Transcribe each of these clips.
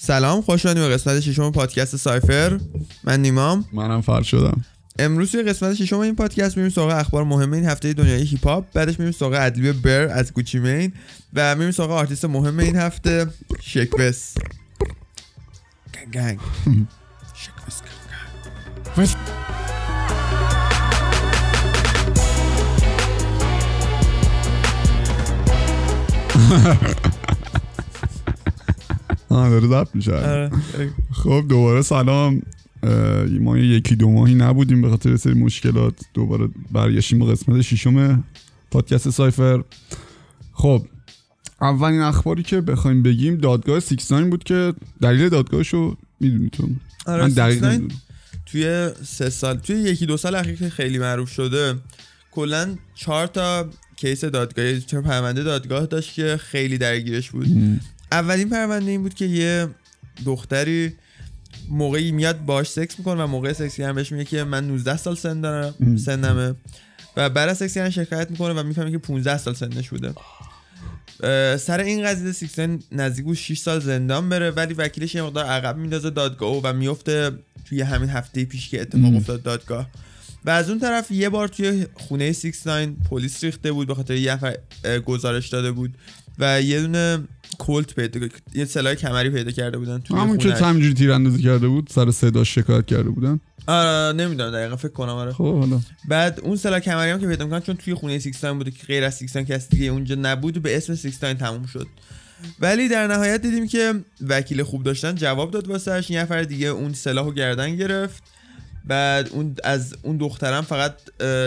سلام خوش به قسمت ششم پادکست سایفر. من نیمام. منم فرد شدم. امروز توی قسمت ششم این پادکست میریم سراغ اخبار مهم این هفته دنیای هیپ هاپ بعدش میریم سراغ ادلیب بر از گوچی مین و میریم سراغ آرتیست مهم این هفته شکوس گنگ گنگ. شکوس گنگ. آه داره ضبط میشه. آره. خب دوباره سلام. ما یکی دو ماهی نبودیم به خاطر سری مشکلات. دوباره برگشتیم به قسمت ششم پادکست سایفر. خب اولین اخباری که بخوایم بگیم دادگاه سیکس بود که دلیل دادگاهشو می‌دونی تو؟ آره، من دقیق 6ix9 نمی‌دونم. توی سه سال توی یکی دو سال اخیر که خیلی معروف شده کلا چهار تا کیس دادگاهی چهار پرونده دادگاه داشت که خیلی درگیرش بود. اولین پرونده این بود که یه دختری موقعی میاد باش سکس می‌کنه و موقع سکس کردن بهش میگه که من 19 سال سن دارم. سنمه و بعد از سکس کردن شکایت می‌کنه و می‌فهمه که 15 سال سنش بوده سر این قضیه سیکسن نزدیک بود 6 سال زندان بره ولی وکیلش یه مقدار عقب میندازه دادگاه و میفته توی همین هفته پیش که اتفاق. افتاد دادگاه و از اون طرف یه بار توی خونه 69 پلیس ریخته بود به خاطر یه گزارش داده بود و یه دونه کلت پیدا یه سلاح کمری پیدا کرده بودن توی همون که. همینجوری تیراندازی کرده بود سر صداش شکایت کرده بودن. آره نمی‌دونم دقیقا فکر کنم آره. خب حالا. بعد اون سلاح کمری هم که پیدا می‌کنن چون توی خونه 69 بوده که غیر از 69 کس دیگه اونجا نبود به اسم 69 تموم شد. ولی در نهایت دیدیم که وکیل خوب داشتن جواب داد واسهش. یه نفر دیگه اون سلاحو گردن گرفت. بعد اون از اون دخترم فقط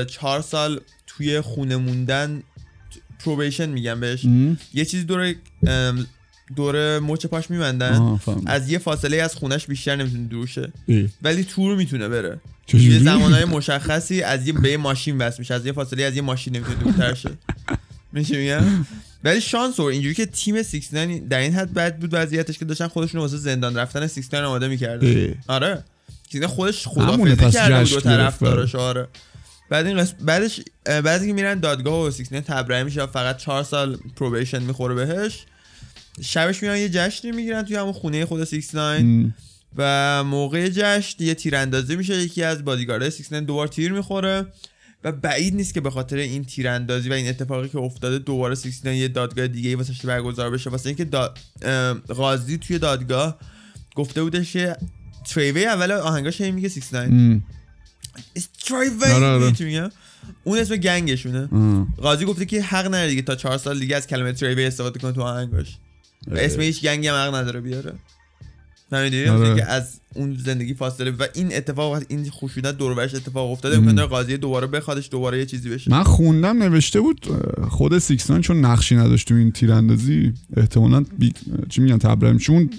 چهار سال توی خونه موندن پروبیشن میگن بهش ام. یه چیزی دور ام، دور مچ پاش میبندن. از یه فاصله از خونش بیشتر نمی‌تونه دور شه ای. ولی تور می‌تونه بره؟ یه زمانهای مشخصی از یه به یه ماشین وصل میشه از یه فاصله از یه ماشین نمی‌تونه دورتر شه میشه میگم ولی شانس آورد اینجوری که تیم 69 در این حد بد بود وضعیتش که داشتن خودشون واسه زندان رفتن 69 آماده می‌کردن. آره 69 خودش پس کرده بود جشن و طرف. دارش آره بعد این قسم بعدش بعد که میرن دادگاه و 69 تبرئه میشه فقط 4 سال پروبیشن می‌خوره بهش شبش میان یه جشنی می‌گیرن توی همون خونه خود 69 ام. و موقع جشن یه تیراندازی میشه یکی از بادیگاردهای سیکسنن دوبار تیر می‌خوره. و بعید نیست که به خاطر این تیراندازی و این اتفاقی که افتاده دوباره سیکسنن یه دادگاه دیگه ای واسه برگزار بشه. واسه اینکه دا... ام، قاضی توی دادگاه گفته بودش که تریوی اول آهنگاش هی میگه 69 ام. تریوی آره، میگم؟ اون اسم گنگشونه. قاضی گفته که حق نداره دیگه تا چهار سال دیگه از کلمه تریوی استفاده کنه تو آهنگاش. و اسم هیچ گنگی هم حق نداره بیاره. فهمیدی؟ آره. که از اون زندگی فاصله. و این اتفاق وقتی این خشونت دور و برش اتفاق افتاده ام. امکان داره قاضی دوباره بخوادش دوباره یه چیزی بشه. من خوندم نوشته بود خود سیکسان چون نقشی نداشت تو این تیراندازی احتمالا بی... چی میگن تبرم چون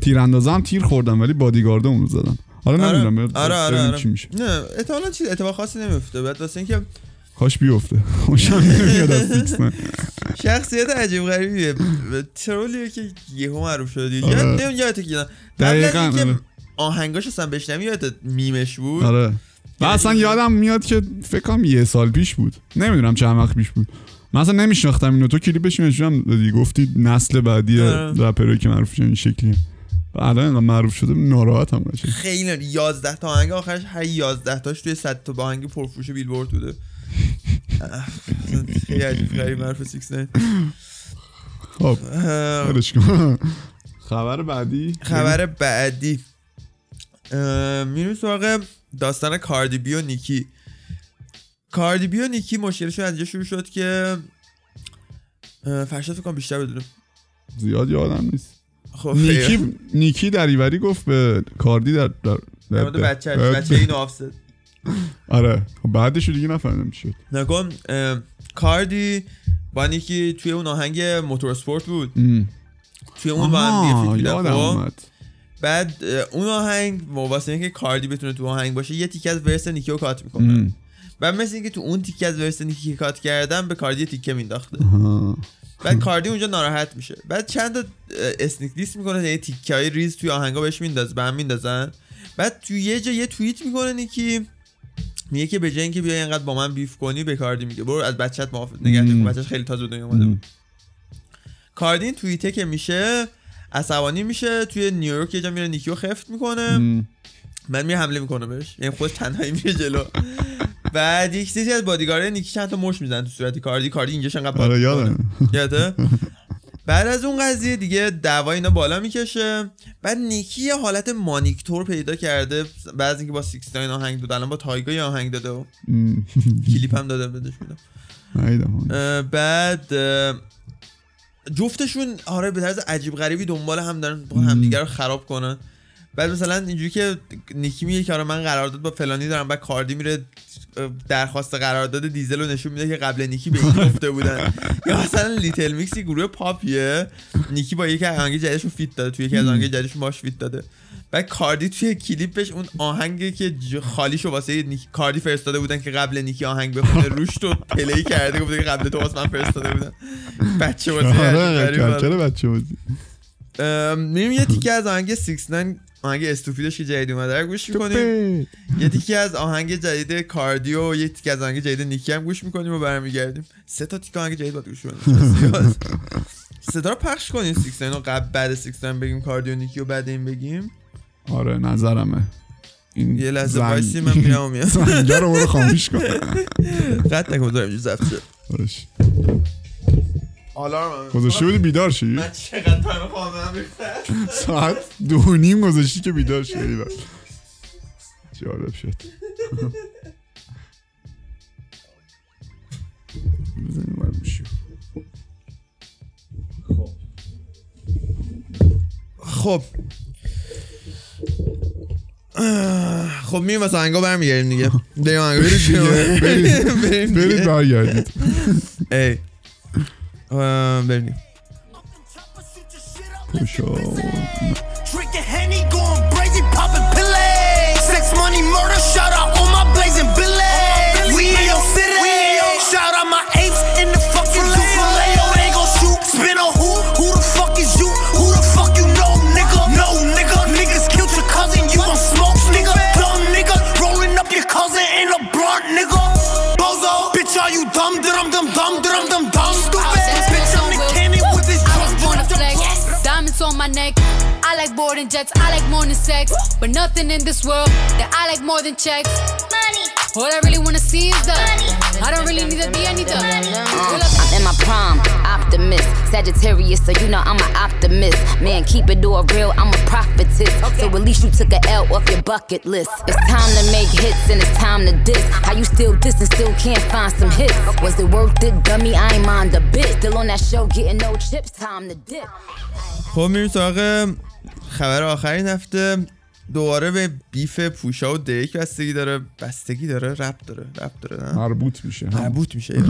تیراندازا هم تیر خوردن ولی بادیگارد اونو زدن حالا آره. نمی‌دونم آره آره, آره. چی میشه. نه احتمالاً چیز اتفاق خاصی نمیفته بعد واسه اینکه کاش بیفته. خوشم نمیاد از سیکسان شخصیت عجیب غریبیه. ترولیه که یهو معروف شده دیگه آره. یاد نمیاد یادته که دقیقاً، آره. آهنگاش اصلا بشنوی یادت میمش بود؟ آره. و اصلا یادم میاد که فکر کنم یه سال پیش بود. نمی‌دونم چند وقت پیش بود. من اصلا نمیشناختم اینو. تو کلیپش نشونم دادی. گفتی نسل بعدی آره. رپرایی که معروف شدن این شکلیه. الان انقدر معروف شده ناراحت هم قشنگ. خیلی 11 تا آهنگ آخرش هر 11 تاش توی 100 تا آهنگ پرفروش بیلبورد بوده. خیلی عجیب غریب معروف 69 خب خبر بعدی؟ خبر بعدی. میریم سراغ داستان کاردی بی و نیکی. کاردی بی و نیکی مشکلشون از اینجا شروع شد که فرشاد فکر کنم بیشتر بدونم. زیاد یادم نیست. خب نیکی نیکی دریوری گفت به کاردی در, در, در بچه بچه اینو آفست آره. خب بعدش دیگه نفهمیدم چی شد. نکن اه، کاردی با نیکی توی اون آهنگ موتور سپورت بود. ام. توی اون با هم یادم خب. بعد اون آهنگ واسه اینکه کاردی بتونه تو آهنگ باشه یه تیکه از ورس نیکی رو کات می‌کنه. و مثل اینکه تو اون تیکه از ورس نیکی کات کردن به کاردی تیکه مینداخته. بعد کاردی اونجا ناراحت میشه بعد چند تا اسنیک لیست می‌کنه یه تیکه های ریز توی آهنگا بهش میندازه به هم میندازن بعد توی یه جا یه توییت می‌کنه نیکی میگه که به جای اینکه بیای اینقدر با من بیف کنی به کاردی میگه برو از بچت محافظ نگه دار. بچهش خیلی تازه دنیا اومده بود. کاردی این توییته که میشه عصبانی میشه توی نیویورک یه جا میره نیکیو خفت می‌کنه. من میره حمله می‌کنه بهش یعنی خودش تنهایی میره جلو بعد یک سری از بادیگارد نیکی چند تا مش می‌زنن تو صورت کاردی. کاردی اینجاش انقدر آره یادم. یاده بعد از اون قضیه دیگه دعوا اینا بالا می‌کشه. بعد نیکی یه حالت مانیکتور پیدا کرده. بعد از اینکه با 69 آهنگ داد. الان با تایگا یه آهنگ داده و. کلیپ هم داده بدش میدم. بعد جفتشون آره به طرز عجیب غریبی دنبال هم دارن همدیگه رو خراب کنن. بعد مثلا اینجوری که نیکی میگه که آره من قرارداد با فلانی دارم بعد کاردی میره درخواست قرارداد دیزل رو نشون میده که قبل نیکی به این گفته بودن. یا مثلا لیتل میکس یه گروه پاپیه نیکی با یکی از آهنگ جدیدشون فیت داده توی یکی از آهنگ جدیدشون باش فیت داده. بعد کاردی توی کلیپش اون آهنگی که خالیشو واسه نیکی کاردی فرستاده بودن که قبل نیکی آهنگ بخونه روش تو پلی کرده گفته که قبل تو واسه من فرستاده بودن. بچه واسه آره بچه بودی میریم یه تیکه از آهنگ 69 آهنگ استوپیدش که جدید اومده رو گوش می‌کنیم. یه تیکه از آهنگ جدید کاردیو و یه تیکه از آهنگ جدید نیکی هم گوش می‌کنیم و برمیگردیم. سه تا تیکه آهنگ جدید باید گوش کنیم. صدا رو پخش کنیم. 69 رو قبل بعد 69 بگیم کاردیو نیکی و بعد این بگیم. آره نظرمه. این یه لحظه وایسی من میرم و میام. زنگه رو برو خاموش کن. قطع نکن دارم ضبط شد. آلارم گذاشته بودی بیدار شی من چقدر تایم ریخته ساعت دو و نیم گذاشتی که بیدار شدی ایول. جالب شد بزنیم گوشی. خب خب میریم واسه آهنگا برمیگردیم دیگه بریم آهنگا برید. برید. برگردید ای اه، بریم پوشا Drinking my neck. I like boarding jets. I like than sex. But nothing in this world that I like more than checks. Money. All I really wanna see is the. I don't really need a D, I need the. Pull up- I'm in my prime, optimist. Sagittarius, so you know I'm an optimist. Man, keep it all real, I'm a prophetess. So at least you took a L off your bucket list. It's time to make hits and it's time to diss. How you still diss and still can't find some hits? Was it worth it, dummy? I ain't mind a bit. Still on that show, getting no chips, time to dip. خب میریم سراغ خبر آخرین هفته دوباره به بیف پوشا و دریک بستگی داره بستگی داره رب داره رب داره نه؟ مربوط میشه. مربوط میشه.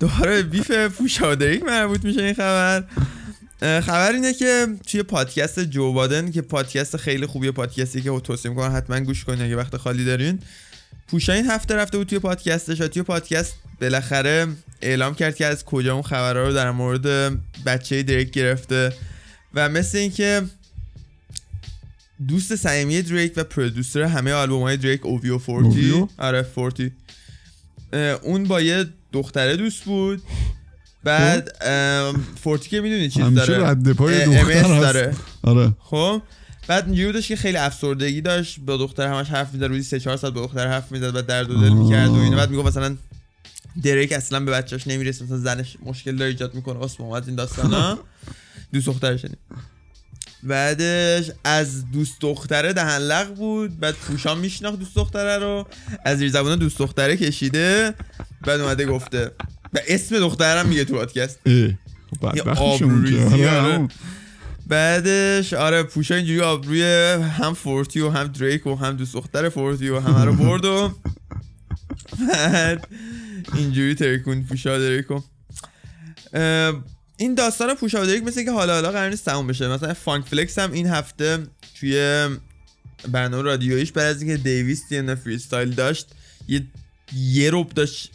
دوباره به بیف پوشا و دریک مربوط میشه این خبر. خبر اینه که توی پادکست جو بادن که پادکست خیلی خوبیه پادکستی که توصیه می‌کنم حتما گوش کنین اگه وقت خالی دارین. پوشا این هفته رفته بود توی پادکستش توی پادکست بالاخره اعلام کرد که از کجا اون خبرها رو در مورد بچه دریک گرفته و مثل اینکه دوست صمیمی دریک و پرودوسر همه آلبوم های دریک اوویو فورتی. اوویو؟ آره فورتی. اون با یه دختره دوست بود. بعد ام، فورتی که می‌دونی چیز داره. رد پای دختر. داره. آره. خب بعد اینجوری بودش که خیلی افسردگی داشت. با دختر همش حرف می‌زد روزی 3 4 ساعت با دختر حرف می‌زد و درد و دل می‌کرد و اینا. بعد می‌گفت مثلا دریک اصلا به بچه‌اش نمی‌رسه. مثلا زنش مشکل داره ایجاد می‌کنه. واسه محمد این داستانا. دوست دخترش یعنی. بعدش از دوست دختره دهن لق بود بعد پوشان میشناخت دوست دختره رو از زیر زبونه دوست دختره کشیده بعد اومده گفته و اسم دخترم میگه تو پادکست. خب آره، آره. بعدش آره پوشا اینجوری آبروی هم فورتی و هم دریک و هم دوست دختر فورتی و همه رو برد و بعد اینجوری ترکون پوشا و دریکو این داستان پوشا و دریک مثل که حالا حالا قرار نیست تموم بشه. مثلا فانک فلکس هم این هفته توی برنامه رادیویش بعد از اینکه دیویس یه فریستایل داشت یه یه روب داشت.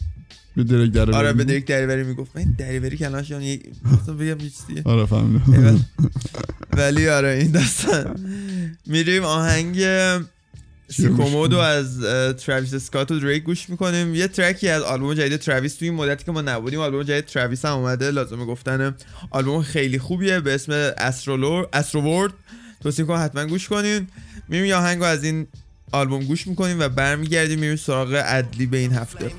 به درک در آره به دریک دریوری می‌گفت. من دریوری کلمش یعنی مثلا بگم آره. فهمیدم. ولی آره این داستان. میریم آهنگ سیکومودو از اه، تراویس اسکات و دریک گوش می‌کنیم. یه ترکی از آلبوم جدید تراویس توی این مدتی که ما نبودیم. آلبوم جدید تراویس هم اومده لازمه گفتن آلبوم خیلی خوبیه به اسم استرولور استروورد توصیه کنم حتما گوش کنین. میریم یه آهنگو از این آلبوم گوش می‌کنیم و برمیگردیم میریم سراغ ادلی به این هفته.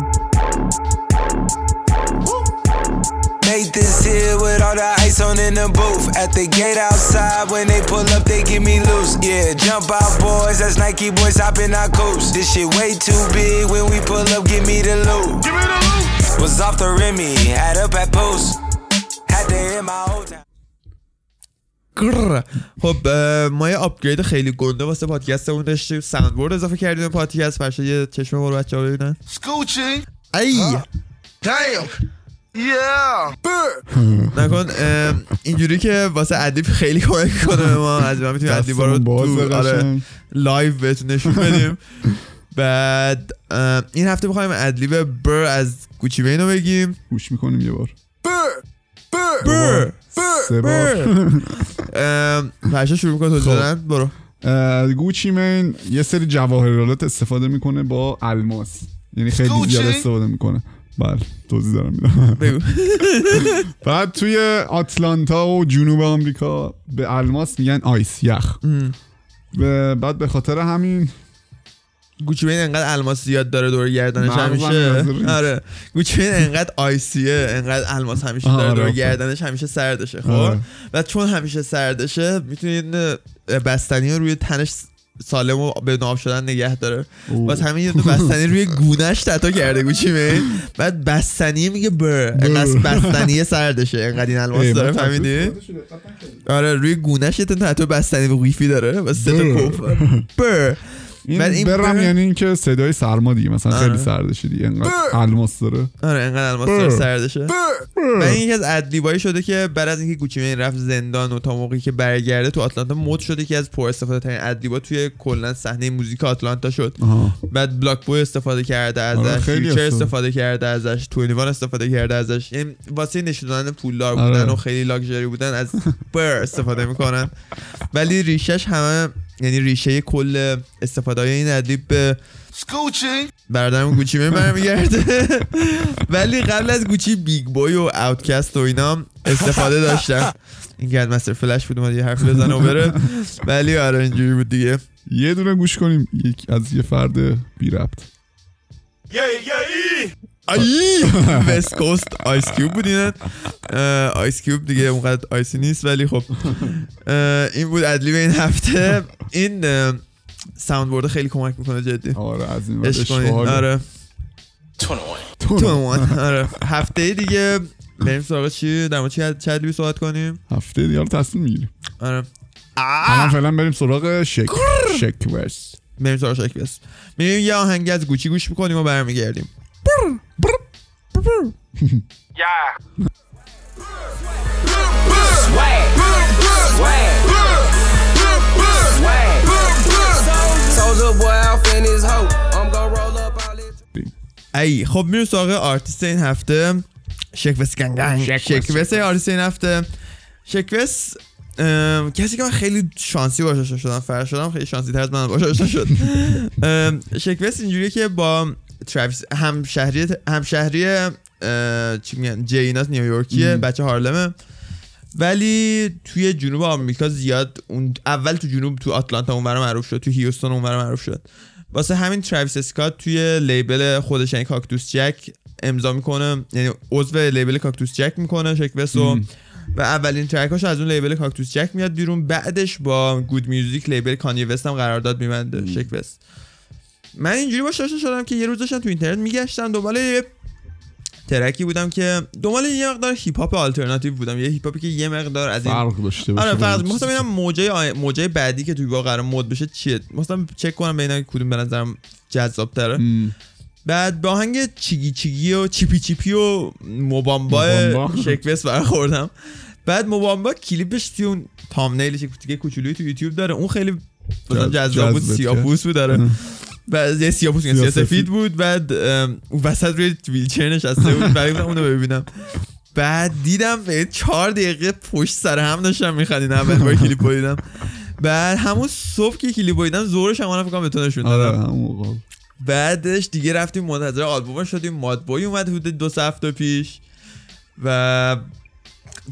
this here with all the ice on in the booth. At the gate outside, when they pull up, they give me loose. Yeah, jump out, boys. That's Nike boys hopping our coops. This shit way too big. When we pull up, give me the loot. Give me the loot. Was off the Remy, had up at post. Had to hit my old town. گرر. خب ما یه آپگرید خیلی گنده واسه پادکستمون داشتیم ساوندبورد اضافه کردیم به پادکست فرشه یه رو بچه ها ببینن Scoochie. ای Damn. Yeah. Bird. نکن اینجوری که واسه ادیب خیلی کمک کنه به ما از ما می‌تونیم ادیبا رو تو آره قشنگ. لایو بهتون نشون بدیم بعد این هفته می‌خوایم ادلیب بر از گوچی رو بگیم گوش می‌کنیم یه بار. Bird. بر سه بار شروع می‌کنه توضیح خب. دادن برو گوچی مین یه سری جواهرالات استفاده می‌کنه با الماس یعنی خیلی؟ زیاد استفاده می‌کنه بله توضیح دارم میدم بگو. بعد توی آتلانتا و جنوب آمریکا به الماس میگن آیس یخ. بعد به خاطر همین گوچی بین انقدر الماس زیاد داره دور گردنش همیشه. آره. گوچی بین انقدر آیسیه انقدر الماس همیشه داره آره، دور. گردنش همیشه سردشه خب؟ آره. و چون همیشه سردشه می‌تونید بستنی رو روی تنش سالم و به ناب شدن نگه داره. باز همین یه بستنی روی گونش تتا کرده گوچی بین بعد بستنی میگه بر. انقدر بستنی سردشه. انقدر این الماس داره فهمیدی؟ آره روی گونش یه تتو بستنی به قیفی داره. و سه تا. کف. بر. این این برم بر- یعنی اینکه صدای سرما دیگه مثلا آره. خیلی سردشه دیگه انقدر الماس داره آره انقدر الماس. داره سردشه. و این یکی از ادلیبایی شده که بعد از اینکه گوچی رفت زندان و تا موقعی که برگرده تو آتلانتا مد شده که از پر استفاده ترین ادلیبا توی کلا صحنه موزیک آتلانتا شد آها بعد بلاک بوی استفاده کرده آره، ازش خیلی فیوچر استفاده. کرده ازش توینیوان استفاده کرده ازش یعنی واسه نشون دادن پولدار آره. بودن و خیلی لاکچری بودن از بر استفاده می‌کنن ولی ریشش همه یعنی ریشه کل استفاده های این ادلیب به. برادرم گوچی می برمیگرده ولی قبل از گوچی بیگ بوی و اوتکست و اینا استفاده داشتن این که مستر فلش بود اومد یه حرف بزنه و بره. ولی آره اینجوری بود دیگه. یه دونه گوش کنیم یک از یه فرد بی ربط. ای وست کوست آیس کیوب بود اینا اه، آیس کیوب دیگه اونقدر آیسی نیست ولی خب. این بود ادلی به این هفته. این ساوند بورد خیلی کمک می‌کنه جدی. آره از این. آره. 21. تو اومد. آره. هفته دیگه بریم سراغ چی؟ در مورد چی چه ادبی صحبت کنیم؟ هفته دیگه حالا تصمیم می‌گیریم. آره. الان فعلا بریم سراغ شک. شکوس بریم سراغ شکست میریم یه آهنگ از گوچی گوش می‌کنیم و برمیگردیم. Yeah. ای خب میریم سراغ آرتیست این هفته. Sheck Wes gang gang. Sheck Wes آرتیست این هفته. Sheck Wes ام، کسی که من خیلی شانسی باش آشنا شدم فرشاد هم خیلی شانسی تر از من باش آشنا شد. Sheck Wes اینجوریه که با تراویس همشهری همشهری چی میگن؟ جیناس نیویورکیه بچه هارلمه. ولی توی جنوب آمریکا زیاد اون اول تو جنوب تو آتلانتا اونور معروف شد تو هیوستون اونور معروف شد. واسه همین تراویس اسکات توی label خودش یعنی Cactus Jack امضا می‌کنه یعنی عضو label Cactus Jack می‌کنه Sheck Wes و و اولین track اش از اون label Cactus Jack میاد بیرون بعدش با GOOD Music label Kanye West هم قرارداد میبنده Sheck Wes من اینجوری باش آشنا شدم که یه روز داشتم تو اینترنت میگشتم دنبال یه track ی بودم که دنبال یه مقدار هیپ هاپ آلترناتیو بودم یه هیپ هاپی که یه مقدار از این فرق داشته باشه آره با می‌خواستم چیزی. ببینم موجه بعدی که توی واقع قرار مد بشه چیه مثلا چک کنم ببینم کدوم به نظرم جذاب تره. بعد با آهنگ چیگی چیگی و Chippi Chippi و Mo Bamba. Sheck Wes برخوردم بعد Mo Bamba کلیپش توی اون thumbnail ش کوچیک کوچولویی تو یوتیوب داره اون خیلی مثلا جذ- جذاب بود سیاپوس بود داره بعد یه سیاپوس سیاه‌سفید. سیاسفید بود بعد وسط روی ویلچر نشسته بود. گفتم اونو ببینم. بعد دیدم به چهار دقیقه پشت سر هم داشتم میخندین اول بار کلیپ دیدم. بعد همون صبح که کلیپ بایدن زورش هم فکر کنم به تو نشون آره دادم موقع. بعدش دیگه رفتیم منتظر آلبوم شدیم. ماد بوی اومد حدود دو هفته پیش. و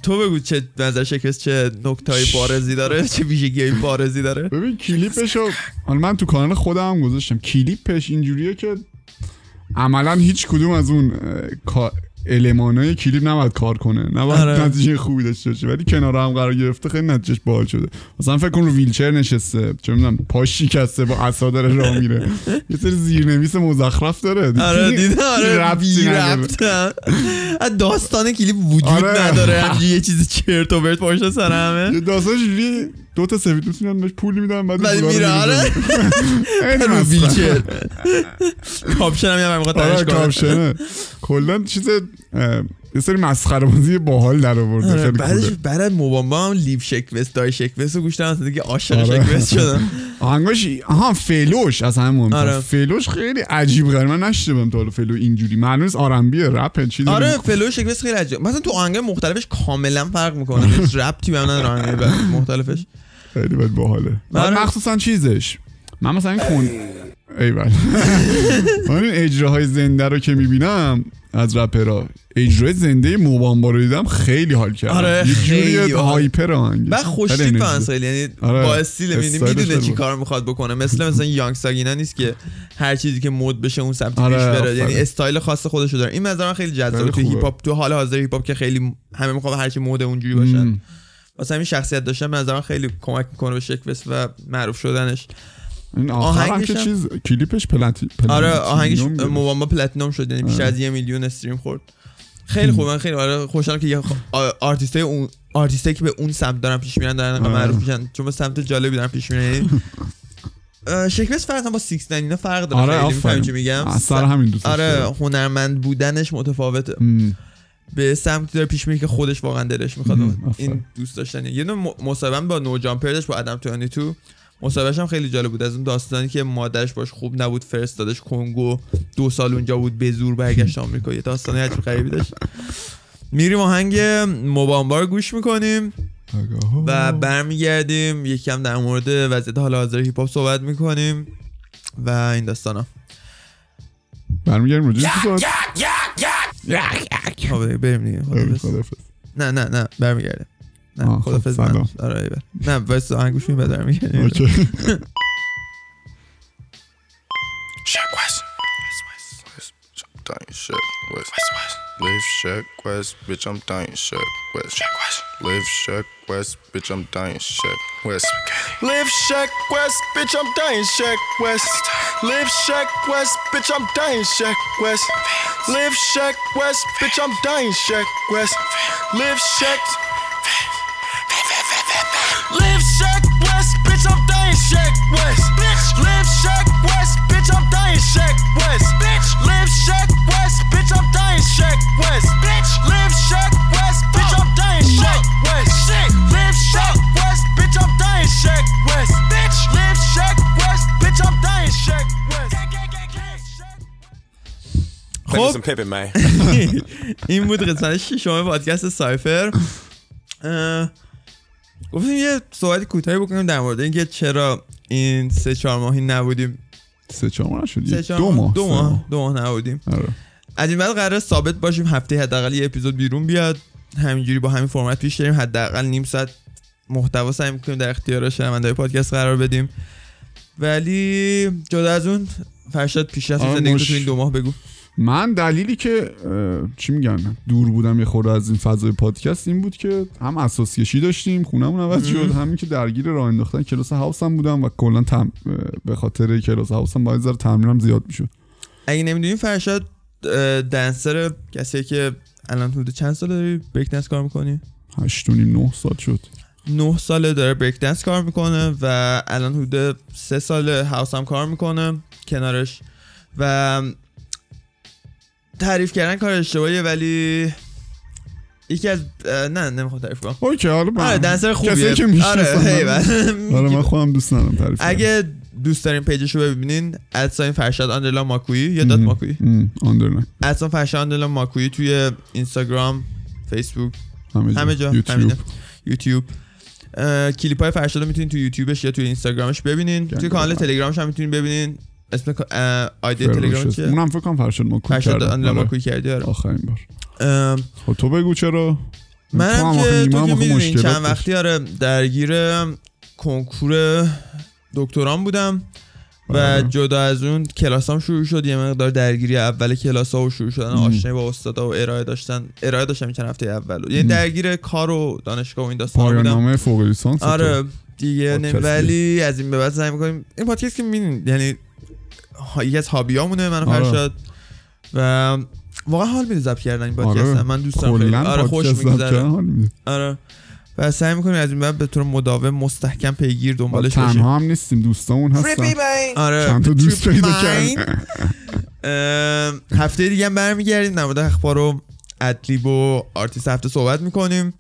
تو بگو چه نظر شکست چه نکته های بارزی داره چه ویژگی بارزی داره؟ ببین کلیپشو حالا من تو کانال خودم هم گذاشتم. کلیپش اینجوریه که عملا هیچ کدوم از اون المانای کلیپ نباید کار کنه. نباید آره. نتیجه خوبی داشته باشه. ولی کنار هم قرار گرفته خیلی نتیجهش باحال شده. مثلا فکر کن رو ویلچر نشسته. چه می‌دونم پاش شکسته با عصا داره راه میره. یه سری زیرنویس مزخرف داره. آره دیده آره داستان کلیپ وجود آره. نداره. یه چیز چرت و پرت پشت سر همه. یه داستانش دو تا سفید دوست میان بهش پول میدن بعد بعد میره آره رو مسخره. ویلچر. کاپشن هم یه می‌خواد آره تنش کنه کاپشنه. کلا چیز یه سری مسخره بازی باحال در آورده آره، خیلی بعدش بعد از Mo Bamba هم Live Sheck Wes Die Sheck Wes رو گوش دادم دیگه عاشق آره. Sheck Wes شدم آهنگاش آها flow ش از همه مهمتر. آره. flow ش خیلی عجیب غریب. من نشیده بودم تا حالا flow اینجوری. معلوم نیست R&B ه رپ چی آره. flow Sheck Wes خیلی عجیب. مثلا تو آهنگ مختلفش کاملا فرق می‌کنه. هیچ ربطی به آهنگ مختلفش. خیلی باید باحاله. آره. مخصوصا چیزش. من مثلا این کن ایول من این اجراهای زنده رو که می‌بینم از رپرها اجرای زنده Mo Bamba رو دیدم خیلی حال کردم آره، یه جوری. hyper آهنگش و خیلی خوشتیپ. خیلی یعنی آره. با استیل استایلش می‌دونه چی. کار می‌خواد بکنه مثل مثلا یانگ ساگینا نیست که هر چیزی که مد بشه اون سمت آره، پیش بره. یعنی استایل خاص خودشو داره این نظر خیلی خیلی تو. هیپ هاپ تو حال حاضر هیپ هاپ که خیلی همه می‌خوان هر چی مد اونجوری باشن. واسه همین شخصیت داشتن به نظر خیلی کمک می‌کنه به Sheck Wes و معروف شدنش این آهنگش هم- چیز کلیپش پلنتی آره آهنگش. Mo Bamba platinum شد یعنی بیشتر آره. از یه میلیون stream خورد خیلی خوبه من خیلی آره خوشحالم که یه آرتیست اون آرتیستی که به اون سمت دارن پیش میرن دارن آره. معروف میشن چون به سمت جالبی دارن پیش میرن یعنی شکلش فرق با سیکس اینا فرق داره آره خیلی می‌فهمی چی میگم سر همین دوست آره. هنرمند بودنش متفاوته. به سمتی داره پیش میره که خودش واقعا دلش می‌خواد. این دوست داشتنی یه م- مصاحبه با نو جامپر داشت با ادم 22 مصاحبهش هم خیلی جالب بود. از اون داستانی که مادرش باش خوب نبود فرستادش کنگو دو سال اونجا بود به زور برگشت آمریکا. یه داستانی عجیب غریبی داشت. میریم آهنگ موبامبا رو گوش می‌کنیم. و برمیگردیم. یکم در مورد وضعیت حال حاضر هیپ هاپ صحبت می‌کنیم و این داستانا. برمیگردیم راجع خب بریم دیگه. صحبت؟ خداحافظ. نه نه نه. برمیگردیم. نه آه، خب، خدافظ من سلام. آره ایول. نه وایس آهنگ گوش می‌کنیم، بعد برمیگردیم اوکی Check west. West, bitch, I'm dying shit. West, west, west. Live check west, bitch, I'm dying shit. West, check west. Live check west, bitch, I'm dying shit. West. Live check west, bitch, I'm dying check west. Live check west, bitch, I'm dying check west. Live check west, bitch, I'm dying check west. Live check. check west, bitch, I'm dying check west. Bitch, live check west, bitch, I'm dying check west. Shit, live check west, bitch, I'm dying check west. Bitch, live check west, bitch, I'm dying check west. خب some pimping, man. این بود قسمت ششم پادکست سایفر گفتیم یه صحبت کوتاهی بکنیم در مورد اینکه چرا این سه چهار ماهی نبودیم سه چهار ماه سه چهار دو ماه. دو ماه. دو ماه نبودیم. آره. از این بعد قرار ثابت باشیم هفته حداقل یه اپیزود بیرون بیاد. همینجوری با همین فرمت پیش بریم. حداقل نیم ساعت محتوا سعی می‌کنیم در اختیار شنونده‌های پادکست قرار بدیم. ولی جدا از اون فرشاد پیشرفت آره، زندگی تو این دو ماه بگو. من دلیلی که چی میگن؟ دور بودم یه خورده از این فضای پادکست این بود که هم اساس کشی داشتیم خونمون عوض شد همین که درگیر راه انداختن کلاس هاوس هم بودم و کلا تم... به خاطر کلاس هاوس هم باید ذره تمرینم زیاد می‌شد. اگه نمی‌دونیم فرشاد دنسر کسی که الان حدود چند ساله داری بریک دنس کار می‌کنی؟ هشت و نیم نه سال شد. نه ساله داره break dance کار می‌کنه و الان حدود سه سال house هم کار می‌کنه کنارش. و تعریف کردن کار اشتباهیه ولی یکی از نه نمی‌خوام تعریف کنم. okay حالا آره dancer خوبیه. کسایی که آره می‌شناسن. آره من خودم دوست ندارم تعریف کنم. اگه دوست دارین page ش رو ببینین at sign فرشاد underline ماکویی یا dot. ماکویی؟ ام، underline at sign فرشاد underline ماکویی توی اینستاگرام فیسبوک همه جا. یوتیوب. کلیپ های فرشاد رو می‌تونین تو یوتیوبش یا تو اینستاگرامش ببینین. توی کانال. تلگرامش هم می‌تونین ببینین. اسم آیدی تلگرام. چیه اونم فکر کنم فرشاد ما کوک آنلاین آره. ماکوی کردی آره آخرین بار خب تو بگو چرا هم که تو که می‌دونی چند. وقتی آره درگیر کنکور دکتران بودم و آره. جدا از اون کلاسام شروع شد یه مقدار درگیری اول کلاس ها و شروع شدن ام. آشنایی با استادا و ارائه داشتن ارائه داشتم چند هفته اول یعنی. درگیر کار و دانشگاه و این داستان بودم نامه فوق لیسانس. آره دیگه. ولی از این به بعد سعی می‌کنیم این پادکست که می‌دونید یعنی یکی از هابیامونه من آره. فرشاد. و واقعا حال میده ضبط کردن این پادکست. آره. من دوست دارم خیلی. آره خوش میگذره. کردن. آره. و سعی می‌کنیم از این بعد به طور مداوم مستحکم پیگیر دنبالش باشیم. تنها هم نیستیم دوستامون هستن. آره. چند تا دوست پیدا. ام، هفته دیگه هم برمیگردیم. در مورد اخبار و ادلیب و آرتیست هفته صحبت می‌کنیم.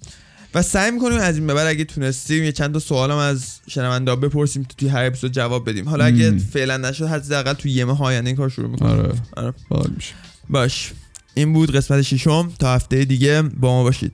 و سعی می‌کنیم از این به بعد اگه تونستیم یه چند تا سوالم از شنونده بپرسیم تو توی هر اپیزود جواب بدیم. حالا اگه مم. فعلا نشد حداقل تو یه ماه آینده این کار شروع می‌کنیم. آره. آره. میشه. باش. این بود قسمت ششم. تا هفته دیگه با ما باشید.